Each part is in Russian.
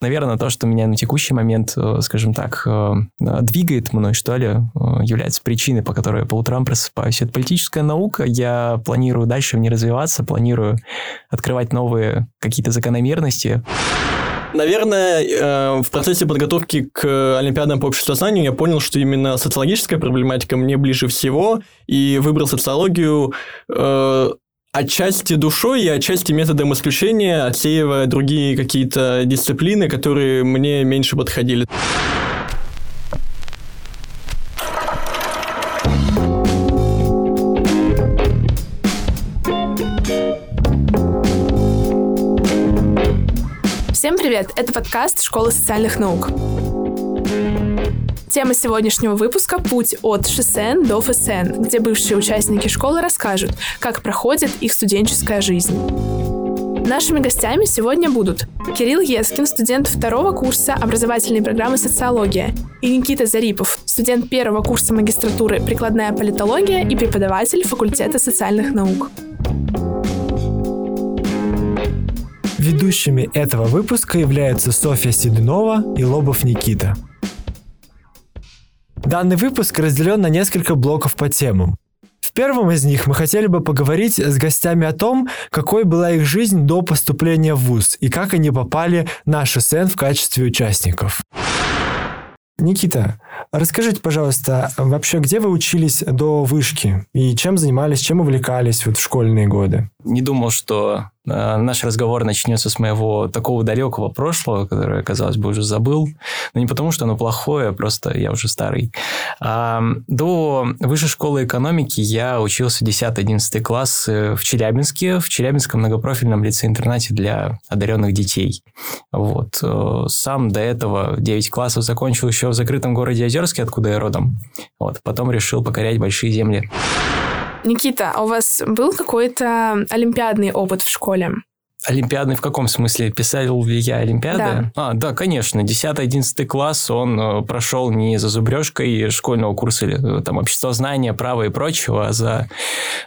наверное, то, что меня на текущий момент, э, скажем так, э, двигает мной, что ли, является причиной, по которой я по утрам просыпаюсь. Это политическая наука. Я планирую дальше в ней развиваться, планирую открывать новые какие-то закономерности. Наверное, э, в процессе подготовки к Олимпиадам по обществознанию я понял, что именно социологическая проблематика мне ближе всего, и выбрал социологию э, отчасти душой и отчасти методом исключения, отсеивая другие какие-то дисциплины, которые мне меньше подходили. Всем привет! Это подкаст «Школа социальных наук». Тема сегодняшнего выпуска – путь от ШСН до ФСН, где бывшие участники школы расскажут, как проходит их студенческая жизнь. Нашими гостями сегодня будут Кирилл Ескин, студент второго курса образовательной программы «Социология», и Никита Зарипов, студент первого курса магистратуры «Прикладная политология» и преподаватель факультета социальных наук. Ведущими этого выпуска являются Софья Седунова и Лобов Никита. Данный выпуск разделен на несколько блоков по темам. В первом из них мы хотели бы поговорить с гостями о том, какой была их жизнь до поступления в ВУЗ и как они попали на ШСН в качестве участников. Никита, расскажите, пожалуйста, вообще, где вы учились до вышки и чем занимались, чем увлекались вот в школьные годы? Не думал, что наш разговор начнется с моего такого далекого прошлого, которое, казалось бы, уже забыл. Но не потому, что оно плохое, просто я уже старый. А, до высшей школы экономики я учился 10-11 класс в Челябинске, в Челябинском многопрофильном лице-интернате для одаренных детей. Вот. Э, сам до этого 9 классов закончил еще в закрытом городе Озерске, откуда я родом. Вот. Потом решил покорять большие земли. Никита, а у вас был какой-то олимпиадный опыт в школе? Олимпиадный в каком смысле? Писал ли я Олимпиады? Да. А, да, конечно. 10-11 класс он э, прошел не за зубрежкой школьного курса или э, там обществознания, права и прочего, а за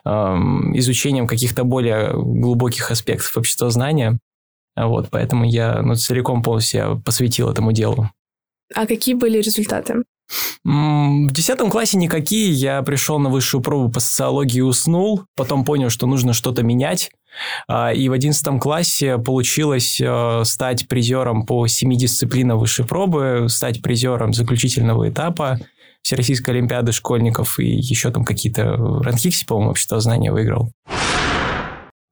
эм, изучением каких-то более глубоких аспектов обществознания. Вот, поэтому я ну, целиком полностью посвятил этому делу. А какие были результаты? В десятом классе никакие. Я пришел на высшую пробу по социологии и уснул. Потом понял, что нужно что-то менять. А, и в одиннадцатом классе получилось э, стать призером по семи дисциплинам высшей пробы, стать призером заключительного этапа Всероссийской Олимпиады школьников и еще там какие-то ранхикси, по-моему, общество знания выиграл.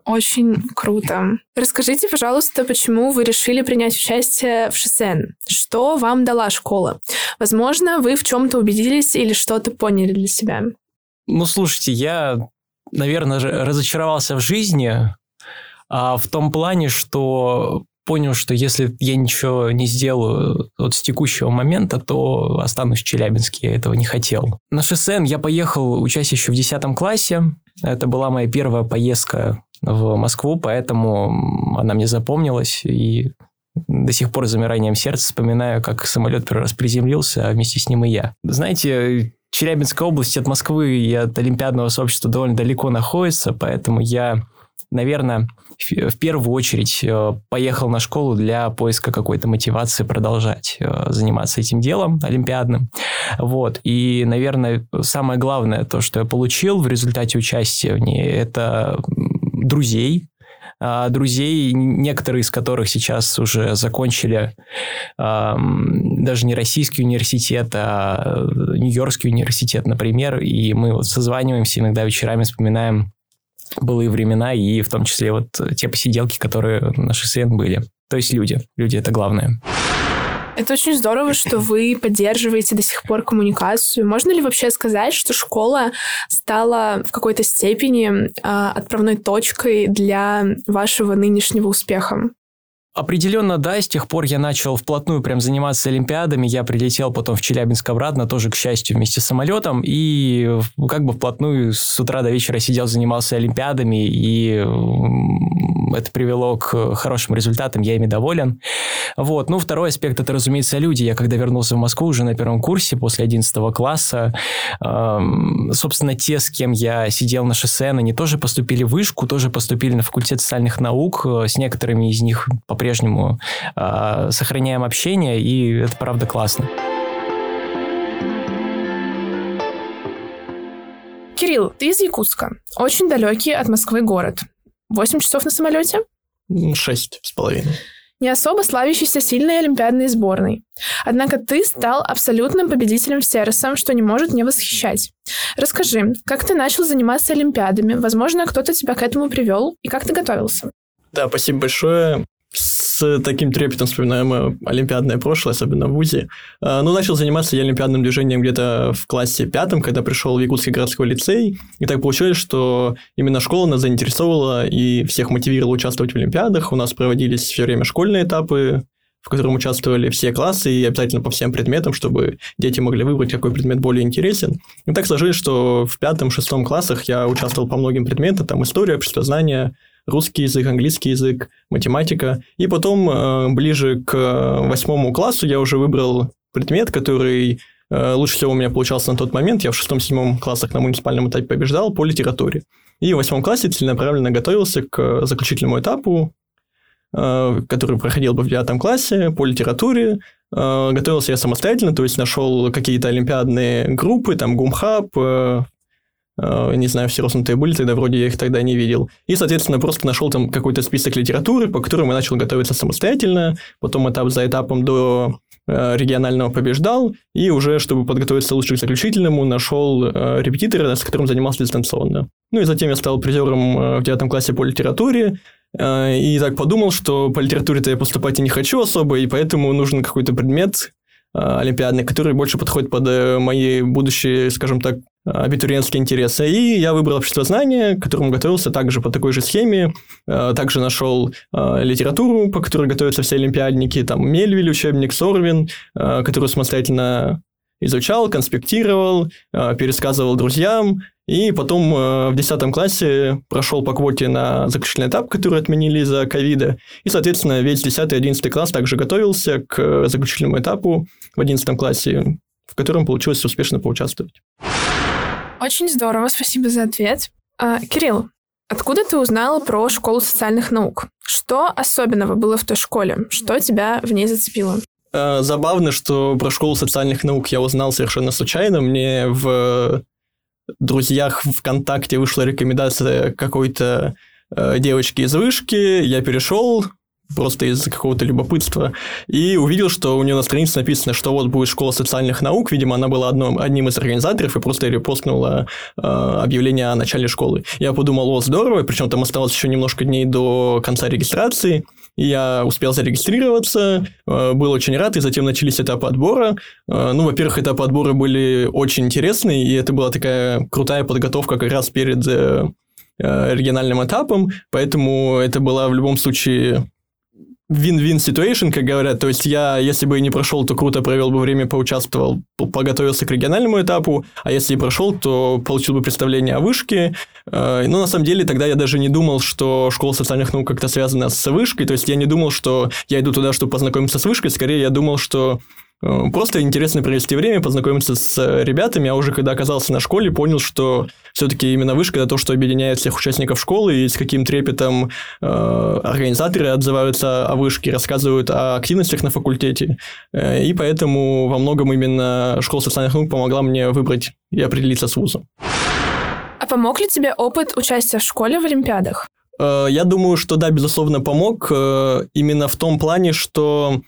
Очень круто. Расскажите, пожалуйста, почему вы решили принять участие в ШСН? Что вам дала школа? Возможно, вы в чем-то убедились или что-то поняли для себя? Ну, слушайте, я, наверное, разочаровался в жизни а в том плане, что понял, что если я ничего не сделаю вот с текущего момента, то останусь в Челябинске. Я этого не хотел. На ШСН я поехал учась еще в 10 классе. Это была моя первая поездка в Москву, поэтому она мне запомнилась, и до сих пор замиранием сердца вспоминаю, как самолет первый раз приземлился, а вместе с ним и я. Знаете, Челябинская область от Москвы и от Олимпиадного сообщества довольно далеко находится, поэтому я, наверное, в первую очередь э, поехал на школу для поиска какой-то мотивации продолжать э, заниматься этим делом олимпиадным. Вот. И, наверное, самое главное, то, что я получил в результате участия в ней, это друзей, а, друзей, некоторые из которых сейчас уже закончили даже не российский университет, а Нью-Йоркский университет, например, и мы вот созваниваемся иногда вечерами, вспоминаем былые времена, и в том числе вот те посиделки, которые на ШСН были. То есть люди. Люди – это главное. Это очень здорово, что вы поддерживаете до сих пор коммуникацию. Можно ли вообще сказать, что школа стала в какой-то степени э, отправной точкой для вашего нынешнего успеха? Определенно, да, с тех пор я начал вплотную прям заниматься олимпиадами. Я прилетел потом в Челябинск обратно, тоже, к счастью, вместе с самолетом. И как бы вплотную с утра до вечера сидел, занимался олимпиадами. И это привело к хорошим результатам, я ими доволен. Вот. Ну, второй аспект – это, разумеется, люди. Я когда вернулся в Москву уже на первом курсе после 11 класса, эм, собственно, те, с кем я сидел на шоссе, они тоже поступили в вышку, тоже поступили на факультет социальных наук. С некоторыми из них по-прежнему э, сохраняем общение, и это правда классно. Кирилл, ты из Якутска. Очень далекий от Москвы город. Восемь часов на самолете? Шесть с половиной. Не особо славящийся сильной олимпиадной сборной. Однако ты стал абсолютным победителем Серосом, что не может не восхищать. Расскажи, как ты начал заниматься олимпиадами? Возможно, кто-то тебя к этому привел, и как ты готовился? Да, спасибо большое с таким трепетом вспоминаю мое олимпиадное прошлое, особенно в ВУЗе. А, ну, начал заниматься я олимпиадным движением где-то в классе пятом, когда пришел в Якутский городской лицей. И так получилось, что именно школа нас заинтересовала и всех мотивировала участвовать в олимпиадах. У нас проводились все время школьные этапы, в котором участвовали все классы и обязательно по всем предметам, чтобы дети могли выбрать, какой предмет более интересен. И так сложилось, что в пятом-шестом классах я участвовал по многим предметам, там история, обществознание, русский язык, английский язык, математика. И потом, э, ближе к восьмому классу, я уже выбрал предмет, который э, лучше всего у меня получался на тот момент. Я в шестом-седьмом классах на муниципальном этапе побеждал по литературе. И в восьмом классе целенаправленно готовился к заключительному этапу, э, который проходил бы в девятом классе по литературе. Готовился я самостоятельно, то есть нашел какие-то олимпиадные группы, там Гумхаб, Э, не знаю, все рознутые были, тогда вроде я их тогда не видел. И, соответственно, просто нашел там какой-то список литературы, по которому я начал готовиться самостоятельно, потом этап за этапом до э, регионального побеждал, и уже, чтобы подготовиться лучше к заключительному, нашел э, репетитора, с которым занимался дистанционно. Ну и затем я стал призером в девятом классе по литературе, и так подумал, что по литературе-то я поступать и не хочу особо, и поэтому нужен какой-то предмет, олимпиадный, который больше подходит под мои будущие, скажем так, абитуриентские интересы. И я выбрал обществознание, к которому готовился также по такой же схеме. Э, также нашел э, литературу, по которой готовятся все олимпиадники. Там Мельвиль, учебник, Сорвин, э, который самостоятельно изучал, конспектировал, пересказывал друзьям. И потом в 10 классе прошел по квоте на заключительный этап, который отменили из-за ковида. И, соответственно, весь 10 и 11 класс также готовился к заключительному этапу в 11 классе, в котором получилось успешно поучаствовать. Очень здорово, спасибо за ответ. А, Кирилл, откуда ты узнала про школу социальных наук? Что особенного было в той школе? Что тебя в ней зацепило? А, забавно, что про школу социальных наук я узнал совершенно случайно. Мне в друзьях ВКонтакте вышла рекомендация какой-то э, девочки из вышки. Я перешел, просто из какого-то любопытства, и увидел, что у нее на странице написано, что вот будет школа социальных наук, видимо, она была одном, одним из организаторов, и просто репостнула э, объявление о начале школы. Я подумал, о, здорово, причем там осталось еще немножко дней до конца регистрации, я успел зарегистрироваться, э, был очень рад, и затем начались этапы отбора. Э, ну, во-первых, этапы отбора были очень интересные, и это была такая крутая подготовка как раз перед э региональным этапом, поэтому это была в любом случае win-win situation, как говорят. То есть я, если бы не прошел, то круто провел бы время, поучаствовал, подготовился к региональному этапу, а если и прошел, то получил бы представление о вышке. Э, но на самом деле тогда я даже не думал, что школа социальных наук как-то связана с вышкой. То есть я не думал, что я иду туда, чтобы познакомиться с вышкой. Скорее, я думал, что просто интересно провести время, познакомиться с э, ребятами, а уже когда оказался на школе, понял, что все-таки именно вышка это то, что объединяет всех участников школы, и с каким трепетом э, организаторы отзываются о вышке, рассказывают о активностях на факультете. Э, и поэтому во многом именно школа социальных наук помогла мне выбрать и определиться с вузом. А помог ли тебе опыт участия в школе в Олимпиадах? Э, я думаю, что да, безусловно, помог. Э, именно в том плане, что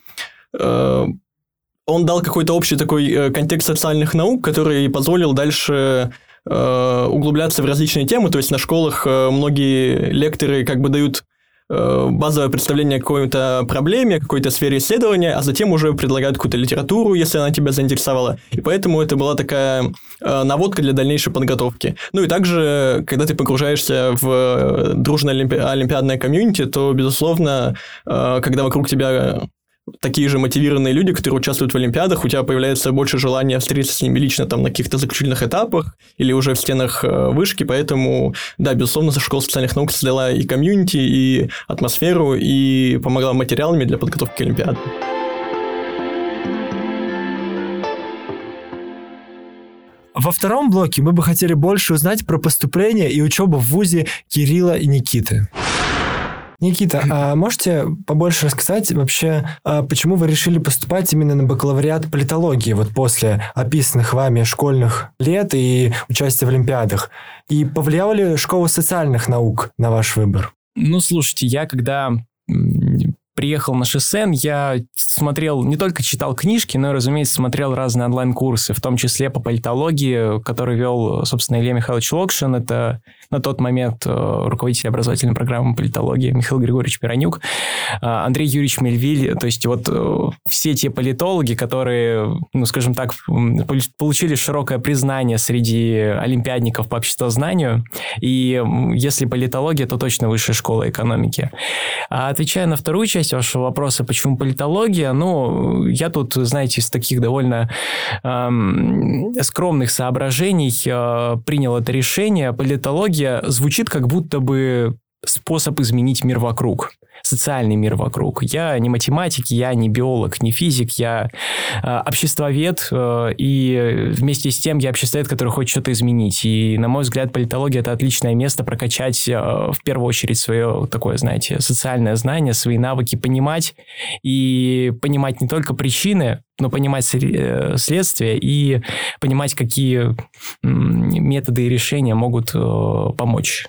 он дал какой-то общий такой э, контекст социальных наук, который позволил дальше э, углубляться в различные темы. То есть на школах э, многие лекторы как бы дают базовое представление о какой-то проблеме, какой-то сфере исследования, а затем уже предлагают какую-то литературу, если она тебя заинтересовала. И поэтому это была такая наводка для дальнейшей подготовки. Ну и также, когда ты погружаешься в дружное олимпи- олимпиадное комьюнити, то, безусловно, когда вокруг тебя такие же мотивированные люди, которые участвуют в Олимпиадах, у тебя появляется больше желания встретиться с ними лично там на каких-то заключительных этапах или уже в стенах э, вышки, поэтому, да, безусловно, школа социальных наук создала и комьюнити, и атмосферу, и помогла материалами для подготовки к Олимпиаде. Во втором блоке мы бы хотели больше узнать про поступление и учебу в ВУЗе Кирилла и Никиты. Никита, а можете побольше рассказать вообще, а почему вы решили поступать именно на бакалавриат политологии вот после описанных вами школьных лет и участия в Олимпиадах? И повлияла ли школа социальных наук на ваш выбор? Ну, слушайте, я когда приехал на Шосен, я смотрел, не только читал книжки, но и, разумеется, смотрел разные онлайн-курсы, в том числе по политологии, который вел, собственно, Илья Михайлович Локшин. Это на тот момент э, руководитель образовательной программы политологии Михаил Григорьевич Пиранюк, э, Андрей Юрьевич Мельвиль. То есть вот э, все те политологи, которые, ну, скажем так, получили широкое признание среди олимпиадников по обществознанию. И если политология, то точно высшая школа экономики. А отвечая на вторую часть вашего вопроса, почему политология, ну, я тут, знаете, из таких довольно эм, скромных соображений э, принял это решение. Политология звучит как будто бы способ изменить мир вокруг социальный мир вокруг. Я не математик, я не биолог, не физик, я э, обществовед, э, и вместе с тем я обществовед, который хочет что-то изменить. И, на мой взгляд, политология – это отличное место прокачать э, в первую очередь свое такое, знаете, социальное знание, свои навыки, понимать и понимать не только причины, но понимать э, следствие и понимать, какие методы и решения могут э, помочь.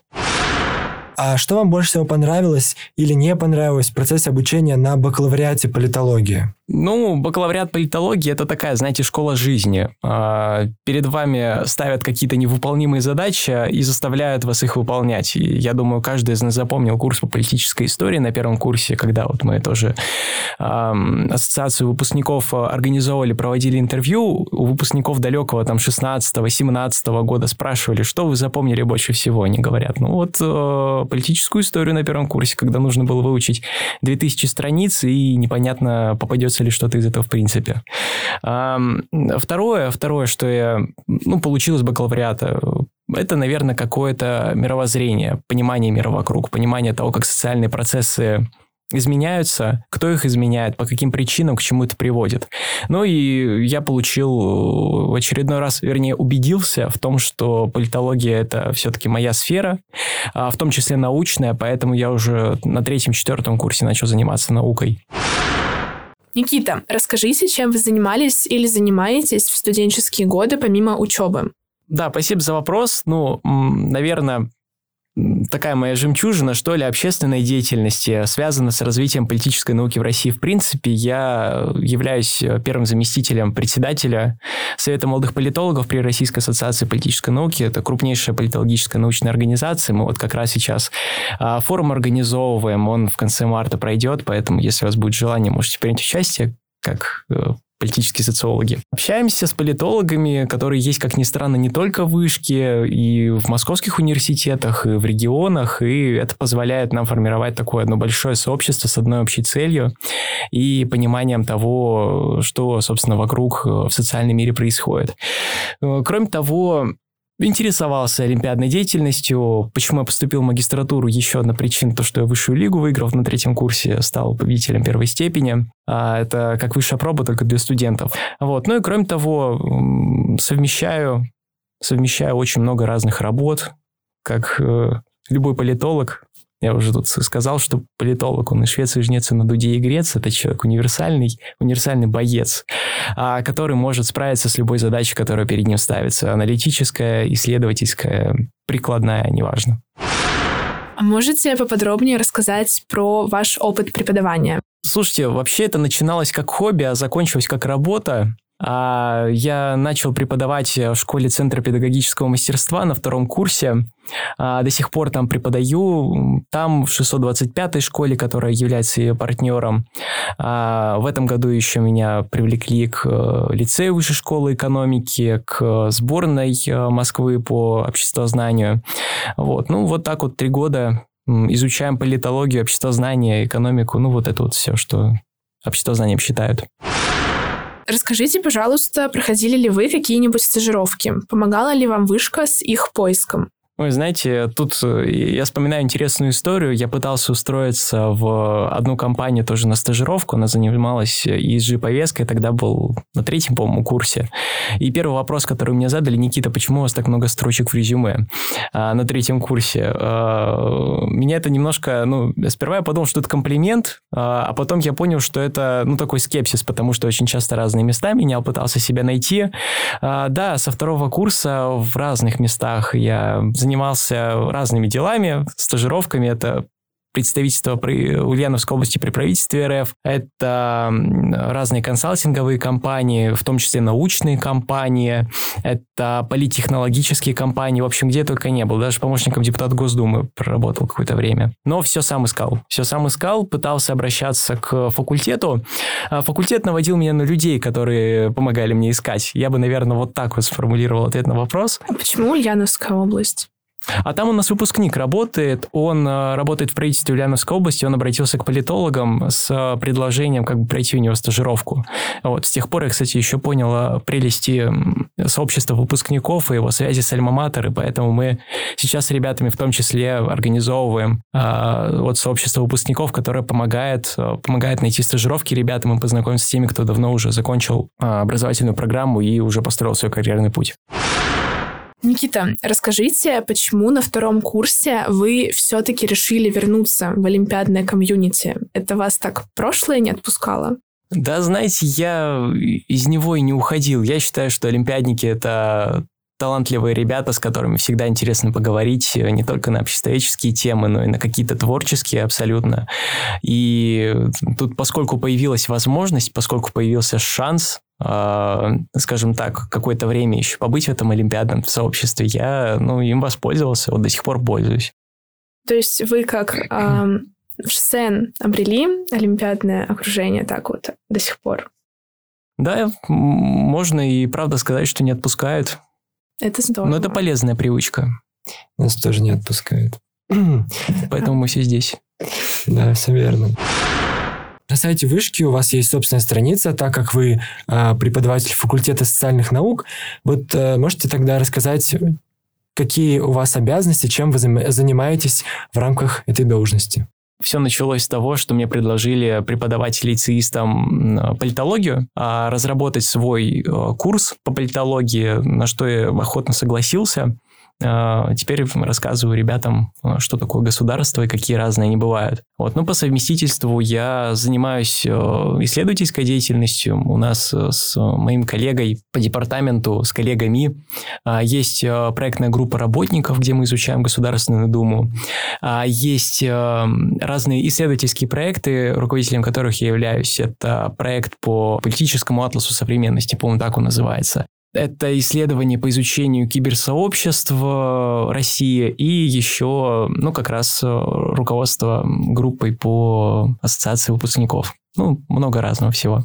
А что вам больше всего понравилось или не понравилось в процессе обучения на бакалавриате политологии? Ну, бакалавриат политологии – это такая, знаете, школа жизни. А, перед вами ставят какие-то невыполнимые задачи и заставляют вас их выполнять. И я думаю, каждый из нас запомнил курс по политической истории на первом курсе, когда вот мы тоже ассоциацию выпускников организовывали, проводили интервью. У выпускников далекого там 16-17 года спрашивали, что вы запомнили больше всего. Они говорят, ну вот э, политическую историю на первом курсе, когда нужно было выучить 2000 страниц и непонятно попадет получится ли что-то из этого в принципе. Второе, второе, что я ну, получил из бакалавриата, это, наверное, какое-то мировоззрение, понимание мира вокруг, понимание того, как социальные процессы изменяются, кто их изменяет, по каким причинам, к чему это приводит. Ну и я получил в очередной раз, вернее, убедился в том, что политология это все-таки моя сфера, а в том числе научная, поэтому я уже на третьем-четвертом курсе начал заниматься наукой. Никита, расскажите, чем вы занимались или занимаетесь в студенческие годы помимо учебы? Да, спасибо за вопрос. Ну, наверное, такая моя жемчужина, что ли, общественной деятельности, связана с развитием политической науки в России. В принципе, я являюсь первым заместителем председателя Совета молодых политологов при Российской ассоциации политической науки. Это крупнейшая политологическая научная организация. Мы вот как раз сейчас а, форум организовываем, он в конце марта пройдет, поэтому, если у вас будет желание, можете принять участие как э, политические социологи. Общаемся с политологами, которые есть, как ни странно, не только в Вышке, и в московских университетах, и в регионах, и это позволяет нам формировать такое одно большое сообщество с одной общей целью и пониманием того, что, собственно, вокруг в социальном мире происходит. Кроме того, интересовался олимпиадной деятельностью. Почему я поступил в магистратуру? Еще одна причина, то, что я высшую лигу выиграл на третьем курсе, стал победителем первой степени. А это как высшая проба, только для студентов. Вот. Ну и кроме того, совмещаю, совмещаю очень много разных работ, как э, любой политолог, я уже тут сказал, что политолог, он и швец, и жнец, и на дуде и грец. Это человек универсальный, универсальный боец, а, который может справиться с любой задачей, которая перед ним ставится. Аналитическая, исследовательская, прикладная, неважно. А можете поподробнее рассказать про ваш опыт преподавания? Слушайте, вообще это начиналось как хобби, а закончилось как работа. А, я начал преподавать в школе Центра педагогического мастерства на втором курсе. А, до сих пор там преподаю. Там в 625-й школе, которая является ее партнером. А, в этом году еще меня привлекли к э, лицею высшей школы экономики, к сборной э, Москвы по обществознанию. Вот. Ну, вот так вот три года изучаем политологию, обществознание, экономику. Ну, вот это вот все, что обществознанием считают. Расскажите, пожалуйста, проходили ли вы какие-нибудь стажировки? Помогала ли вам вышка с их поиском? Ой, знаете, тут э, я вспоминаю интересную историю. Я пытался устроиться в одну компанию тоже на стажировку. Она занималась ESG-повесткой. Тогда был на третьем, по-моему, курсе. И первый вопрос, который мне задали, Никита, почему у вас так много строчек в резюме а, на третьем курсе? А, меня это немножко... Ну, сперва я подумал, что это комплимент, а, а потом я понял, что это, ну, такой скепсис, потому что очень часто разные места менял, пытался себя найти. А, да, со второго курса в разных местах я занимался разными делами, стажировками. Это представительство при Ульяновской области при правительстве РФ. Это разные консалтинговые компании, в том числе научные компании. Это политтехнологические компании. В общем, где только не был. Даже помощником депутата Госдумы проработал какое-то время. Но все сам искал. Все сам искал, пытался обращаться к факультету. А факультет наводил меня на людей, которые помогали мне искать. Я бы, наверное, вот так вот сформулировал ответ на вопрос. А почему Ульяновская область? А там у нас выпускник работает, он э, работает в правительстве Ульяновской области, он обратился к политологам с э, предложением как бы пройти у него стажировку. Вот. С тех пор я, кстати, еще понял прелести сообщества выпускников и его связи с Альма-Матер, и поэтому мы сейчас с ребятами в том числе организовываем вот сообщество выпускников, которое помогает, э, помогает найти стажировки ребятам и познакомиться с теми, кто давно уже закончил образовательную программу и уже построил свой карьерный путь. Никита, расскажите, почему на втором курсе вы все-таки решили вернуться в олимпиадное комьюнити? Это вас так прошлое не отпускало? Да, знаете, я из него и не уходил. Я считаю, что олимпиадники – это талантливые ребята, с которыми всегда интересно поговорить не только на обществоведческие темы, но и на какие-то творческие абсолютно. И тут, поскольку появилась возможность, поскольку появился шанс, э, скажем так, какое-то время еще побыть в этом олимпиадном сообществе, я ну, им воспользовался, вот до сих пор пользуюсь. То есть вы как э, в ШСЕН обрели олимпиадное окружение так вот до сих пор? Да, можно и правда сказать, что не отпускают. Это здорово. Но это полезная привычка. Нас тоже не отпускают. Поэтому мы все здесь. Да, все верно. На сайте вышки у вас есть собственная страница, так как вы э, преподаватель факультета социальных наук. Вот э, можете тогда рассказать, какие у вас обязанности, чем вы занимаетесь в рамках этой должности? Все началось с того, что мне предложили преподавать лицеистам политологию, а разработать свой э, курс по политологии, на что я охотно согласился. А, теперь рассказываю ребятам, а, что такое государство и какие разные они бывают. Вот. Ну, по совместительству я занимаюсь э, исследовательской деятельностью. У нас э, с моим коллегой по департаменту, с коллегами, а, есть э, проектная группа работников, где мы изучаем Государственную Думу. Есть разные исследовательские проекты, руководителем которых я являюсь. Это проект по политическому атласу современности, по-моему, так он называется. Это исследование по изучению киберсообщества России и еще, ну, как раз э, руководство группой по ассоциации выпускников. Ну, много разного всего.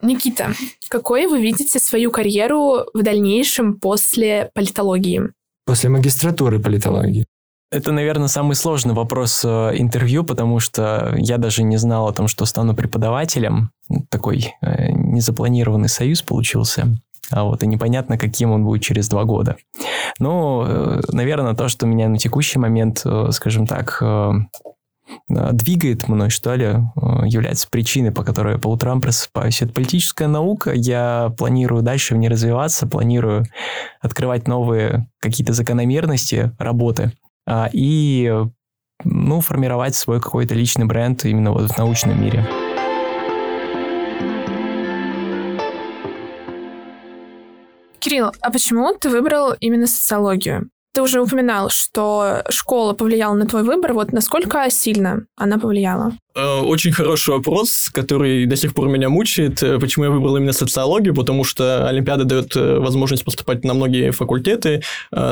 Никита, какой вы видите свою карьеру в дальнейшем после политологии? После магистратуры политологии. Это, наверное, самый сложный вопрос э, интервью, потому что я даже не знал о том, что стану преподавателем. Такой э, незапланированный союз получился а вот и непонятно, каким он будет через два года. Ну, э, наверное, то, что меня на текущий момент, э, скажем так, э, двигает мной, что ли, является причиной, по которой я по утрам просыпаюсь. Это политическая наука. Я планирую дальше в ней развиваться, планирую открывать новые какие-то закономерности работы а, и ну, формировать свой какой-то личный бренд именно вот в научном мире. Кирилл, а почему ты выбрал именно социологию? Ты уже упоминал, что школа повлияла на твой выбор. Вот насколько сильно она повлияла? Э, очень хороший вопрос, который до сих пор меня мучает. Э, почему я выбрал именно социологию? Потому что Олимпиада дает э, возможность поступать на многие факультеты,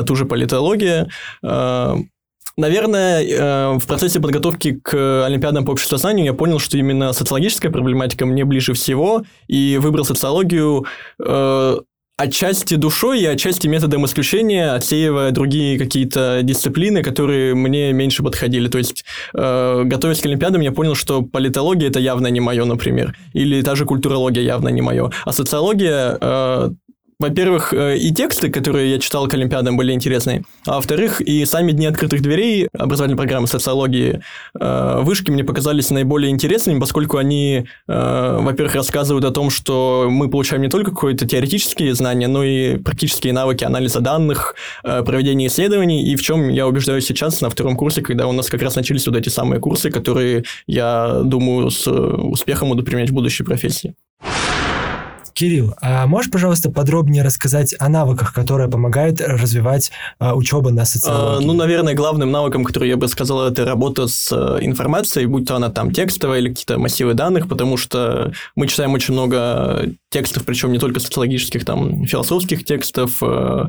ту же политология. Наверное, в процессе подготовки к Олимпиадам по обществознанию я понял, что именно социологическая проблематика мне ближе всего, и выбрал социологию отчасти душой и отчасти методом исключения, отсеивая другие какие-то дисциплины, которые мне меньше подходили. То есть, э, готовясь к Олимпиадам, я понял, что политология это явно не мое, например, или та же культурология явно не мое, а социология э, во-первых, э, и тексты, которые я читал к Олимпиадам, были интересные, а во-вторых, и сами дни открытых дверей образовательной программы социологии э, вышки мне показались наиболее интересными, поскольку они, э, во-первых, рассказывают о том, что мы получаем не только какие-то теоретические знания, но и практические навыки анализа данных, проведения исследований, и в чем я убеждаюсь сейчас на втором курсе, когда у нас как раз начались вот эти самые курсы, которые, я думаю, с успехом буду применять в будущей профессии. Кирилл, а можешь, пожалуйста, подробнее рассказать о навыках, которые помогают развивать а, учебу на социологии? А, ну, наверное, главным навыком, который я бы сказал, это работа с э, информацией, будь то она там текстовая или какие-то массивы данных, потому что мы читаем очень много текстов, причем не только социологических, там, философских текстов, э,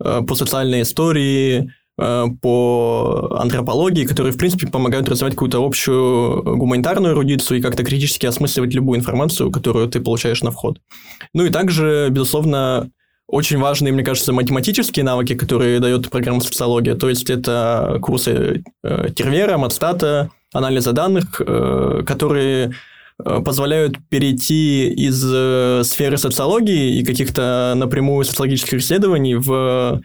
э, по социальной истории, по антропологии, которые, в принципе, помогают развивать какую-то общую гуманитарную эрудицию и как-то критически осмысливать любую информацию, которую ты получаешь на вход. Ну и также, безусловно, очень важные, мне кажется, математические навыки, которые дает программа социология. То есть это курсы э, Тервера, Матстата, анализа данных, э, которые э, позволяют перейти из э, сферы социологии и каких-то напрямую социологических исследований в Э,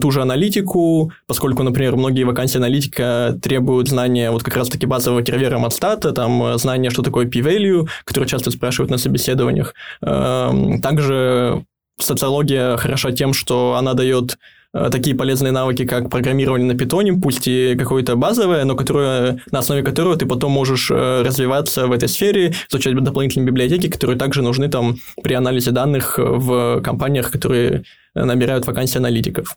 ту же аналитику, поскольку, например, многие вакансии аналитика требуют знания вот как раз-таки базового тервера Матстата, там э, знания, что такое p-value, которые часто спрашивают на собеседованиях. Эм, также социология хороша тем, что она дает э, такие полезные навыки, как программирование на питоне, пусть и какое-то базовое, но которое, на основе которого ты потом можешь развиваться в этой сфере, изучать дополнительные библиотеки, которые также нужны там при анализе данных в компаниях, которые набирают вакансии аналитиков.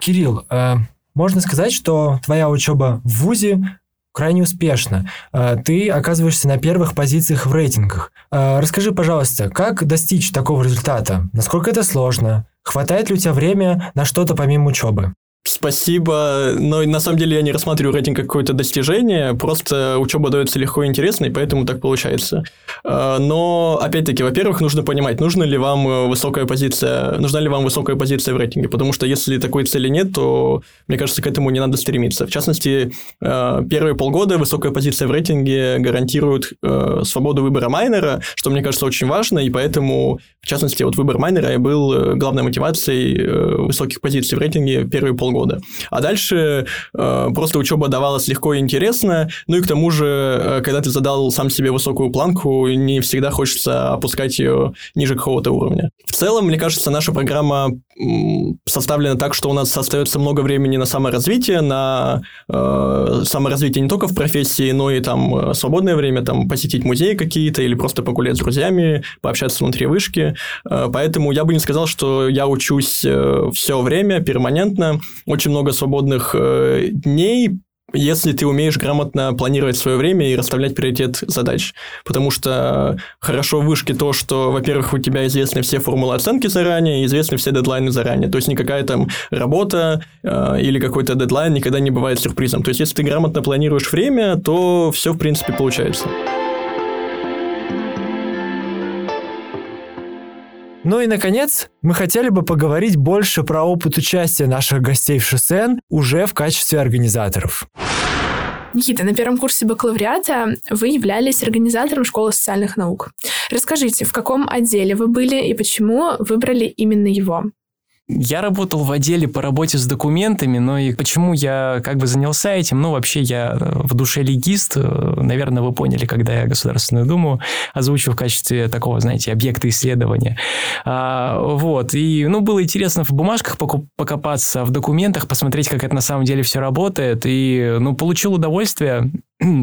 Кирилл, э, можно сказать, что твоя учеба в ВУЗе крайне успешна. Э, ты оказываешься на первых позициях в рейтингах. Э, расскажи, пожалуйста, как достичь такого результата? Насколько это сложно? Хватает ли у тебя время на что-то помимо учебы? Спасибо, но на самом деле я не рассматриваю рейтинг как какое-то достижение, просто учеба дается легко и интересно, и поэтому так получается. А, но, опять-таки, во-первых, нужно понимать, нужна ли вам э, высокая позиция, нужна ли вам высокая позиция в рейтинге, потому что если такой цели нет, то, мне кажется, к этому не надо стремиться. В частности, э, первые полгода высокая позиция в рейтинге гарантирует э, свободу выбора майнера, что, мне кажется, очень важно, и поэтому, в частности, вот выбор майнера был главной мотивацией высоких позиций в рейтинге первые полгода года. А дальше э, просто учеба давалась легко и интересно. Ну и к тому же, э, когда ты задал сам себе высокую планку, не всегда хочется опускать ее ниже какого-то уровня. В целом, мне кажется, наша программа составлена так, что у нас остается много времени на саморазвитие, на э, саморазвитие не только в профессии, но и там э, свободное время, там посетить музеи какие-то или просто погулять с друзьями, пообщаться внутри вышки. Э, поэтому я бы не сказал, что я учусь э, все время, перманентно очень много свободных э, дней, если ты умеешь грамотно планировать свое время и расставлять приоритет задач. Потому что хорошо в вышке то, что, во-первых, у тебя известны все формулы оценки заранее, известны все дедлайны заранее. То есть никакая там работа э, или какой-то дедлайн никогда не бывает сюрпризом. То есть если ты грамотно планируешь время, то все, в принципе, получается. Ну и, наконец, мы хотели бы поговорить больше про опыт участия наших гостей в ШСН уже в качестве организаторов. Никита, на первом курсе бакалавриата вы являлись организатором школы социальных наук. Расскажите, в каком отделе вы были и почему выбрали именно его? Я работал в отделе по работе с документами, но и почему я как бы занялся этим? Ну, вообще, я э, в душе легист. Э, наверное, вы поняли, когда я Государственную Думу озвучил в качестве такого, знаете, объекта исследования. А, вот. И, ну, было интересно в бумажках покопаться, в документах, посмотреть, как это на самом деле все работает. И, ну, получил удовольствие.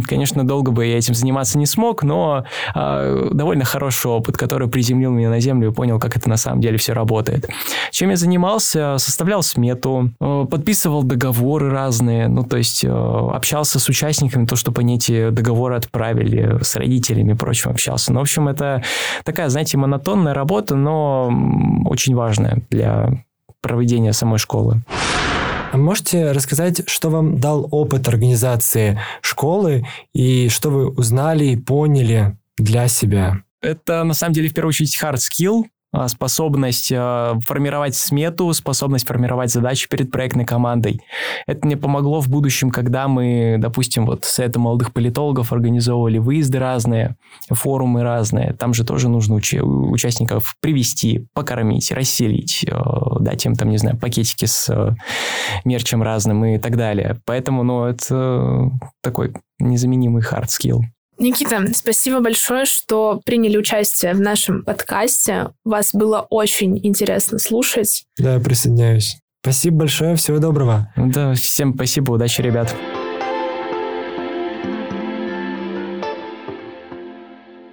Конечно, долго бы я этим заниматься не смог, но э, довольно хороший опыт, который приземлил меня на землю и понял, как это на самом деле все работает. Чем я занимался? Составлял смету, э, подписывал договоры разные, ну, то есть э, общался с участниками, то, чтобы они эти договоры отправили, с родителями и прочим общался. Ну, в общем, это такая, знаете, монотонная работа, но очень важная для проведения самой школы. А можете рассказать, что вам дал опыт организации школы и что вы узнали и поняли для себя? Это, на самом деле, в первую очередь, hard skill, способность а, формировать смету, способность формировать задачи перед проектной командой. Это мне помогло в будущем, когда мы, допустим, вот с этого молодых политологов организовывали выезды разные, форумы разные. Там же тоже нужно уч- участников привести, покормить, расселить, дать им там, не знаю, пакетики с мерчем разным и так далее. Поэтому, ну, это такой незаменимый hard skill. Никита, спасибо большое, что приняли участие в нашем подкасте. Вас было очень интересно слушать. Да, я присоединяюсь. Спасибо большое, всего доброго. Да, всем спасибо, удачи, ребят.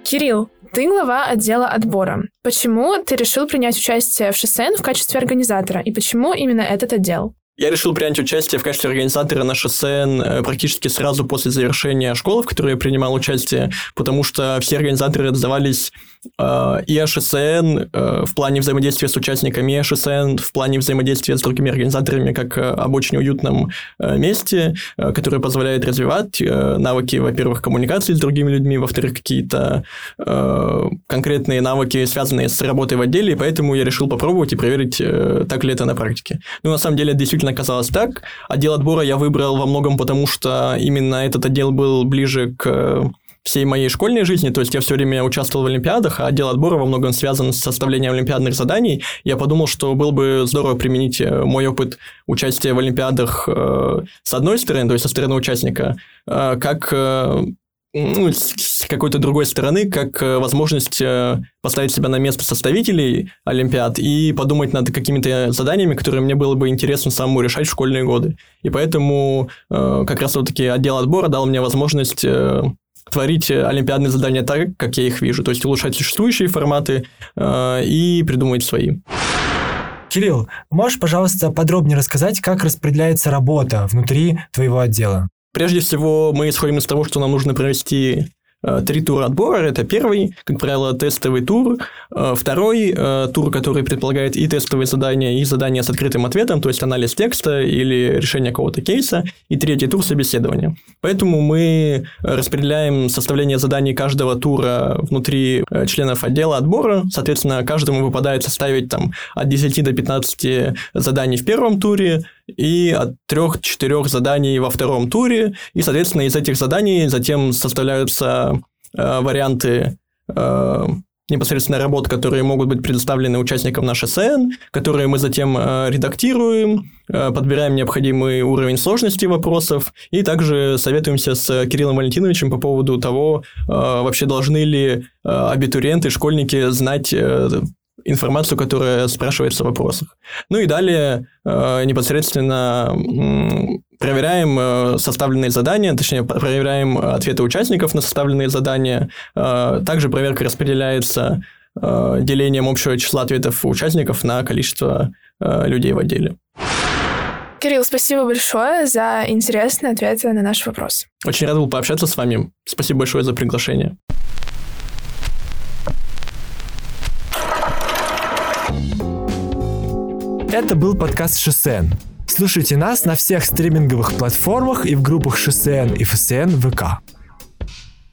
Кирилл, ты глава отдела отбора. Почему ты решил принять участие в ШСН в качестве организатора, и почему именно этот отдел? Я решил принять участие в качестве организатора на ШСН э, практически сразу после завершения школы, в которой я принимал участие, потому что все организаторы отзывались э, и о ШСН э, в плане взаимодействия с участниками, и ШСН в плане взаимодействия с другими организаторами, как об очень уютном месте, которое позволяет развивать навыки, во-первых, коммуникации с другими людьми, во-вторых, какие-то конкретные навыки, связанные с работой в отделе, и поэтому я решил попробовать и проверить, так ли это на практике. Ну, на самом деле, действительно действительно оказалось так. Отдел отбора я выбрал во многом потому, что именно этот отдел был ближе к всей моей школьной жизни, то есть я все время участвовал в Олимпиадах, а отдел отбора во многом связан с составлением олимпиадных заданий. Я подумал, что было бы здорово применить э, мой опыт участия в Олимпиадах э, с одной стороны, то есть со стороны участника, э, как ну, с какой-то другой стороны, как э, возможность э, поставить себя на место составителей Олимпиад и подумать над какими-то заданиями, которые мне было бы интересно самому решать в школьные годы. И поэтому э, как раз вот-таки отдел отбора дал мне возможность творить олимпиадные задания так, как я их вижу, то есть улучшать существующие форматы и придумывать свои. Кирилл, можешь, пожалуйста, подробнее рассказать, как распределяется работа внутри твоего отдела? Прежде всего, мы исходим из того, что нам нужно провести Э, три тура отбора. Это первый, как правило, тестовый тур. Э, второй э, тур, который предполагает и тестовые задания, и задания с открытым ответом, то есть анализ текста или решение какого-то кейса. И третий тур собеседования. Поэтому мы распределяем составление заданий каждого тура внутри членов отдела отбора. Соответственно, каждому выпадает составить там от 10 до 15 заданий в первом туре, и от 3-4 заданий во втором туре. И, соответственно, из этих заданий затем составляются э, варианты э, непосредственно работ, которые могут быть предоставлены участникам нашей СН, которые мы затем э, редактируем, э, подбираем необходимый уровень сложности вопросов и также советуемся с Кириллом Валентиновичем по поводу того, э, вообще должны ли абитуриенты, школьники знать информацию, которая спрашивается в вопросах. Ну и далее непосредственно проверяем э, составленные задания, точнее, проверяем ответы участников на составленные задания. Э, также проверка распределяется э, делением общего числа ответов участников на количество людей в отделе. Кирилл, спасибо большое за интересные ответы на наш вопрос. Очень рад был пообщаться с вами. Спасибо большое за приглашение. Это был подкаст «Шосен». Слушайте нас на всех стриминговых платформах и в группах «Шосен» и «ФСН» ВК.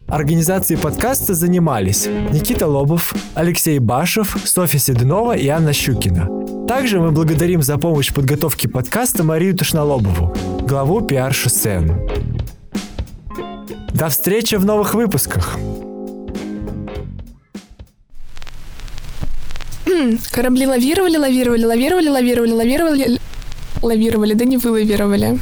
Организацией подкаста занимались Никита Лобов, Алексей Башев, Софья Седунова и Анна Щукина. Также мы благодарим за помощь в подготовке подкаста Марию Тошнолобову, главу пиар Шосен. До встречи в новых выпусках! Корабли лавировали, лавировали, лавировали, лавировали, лавировали, лавировали, да не вылавировали.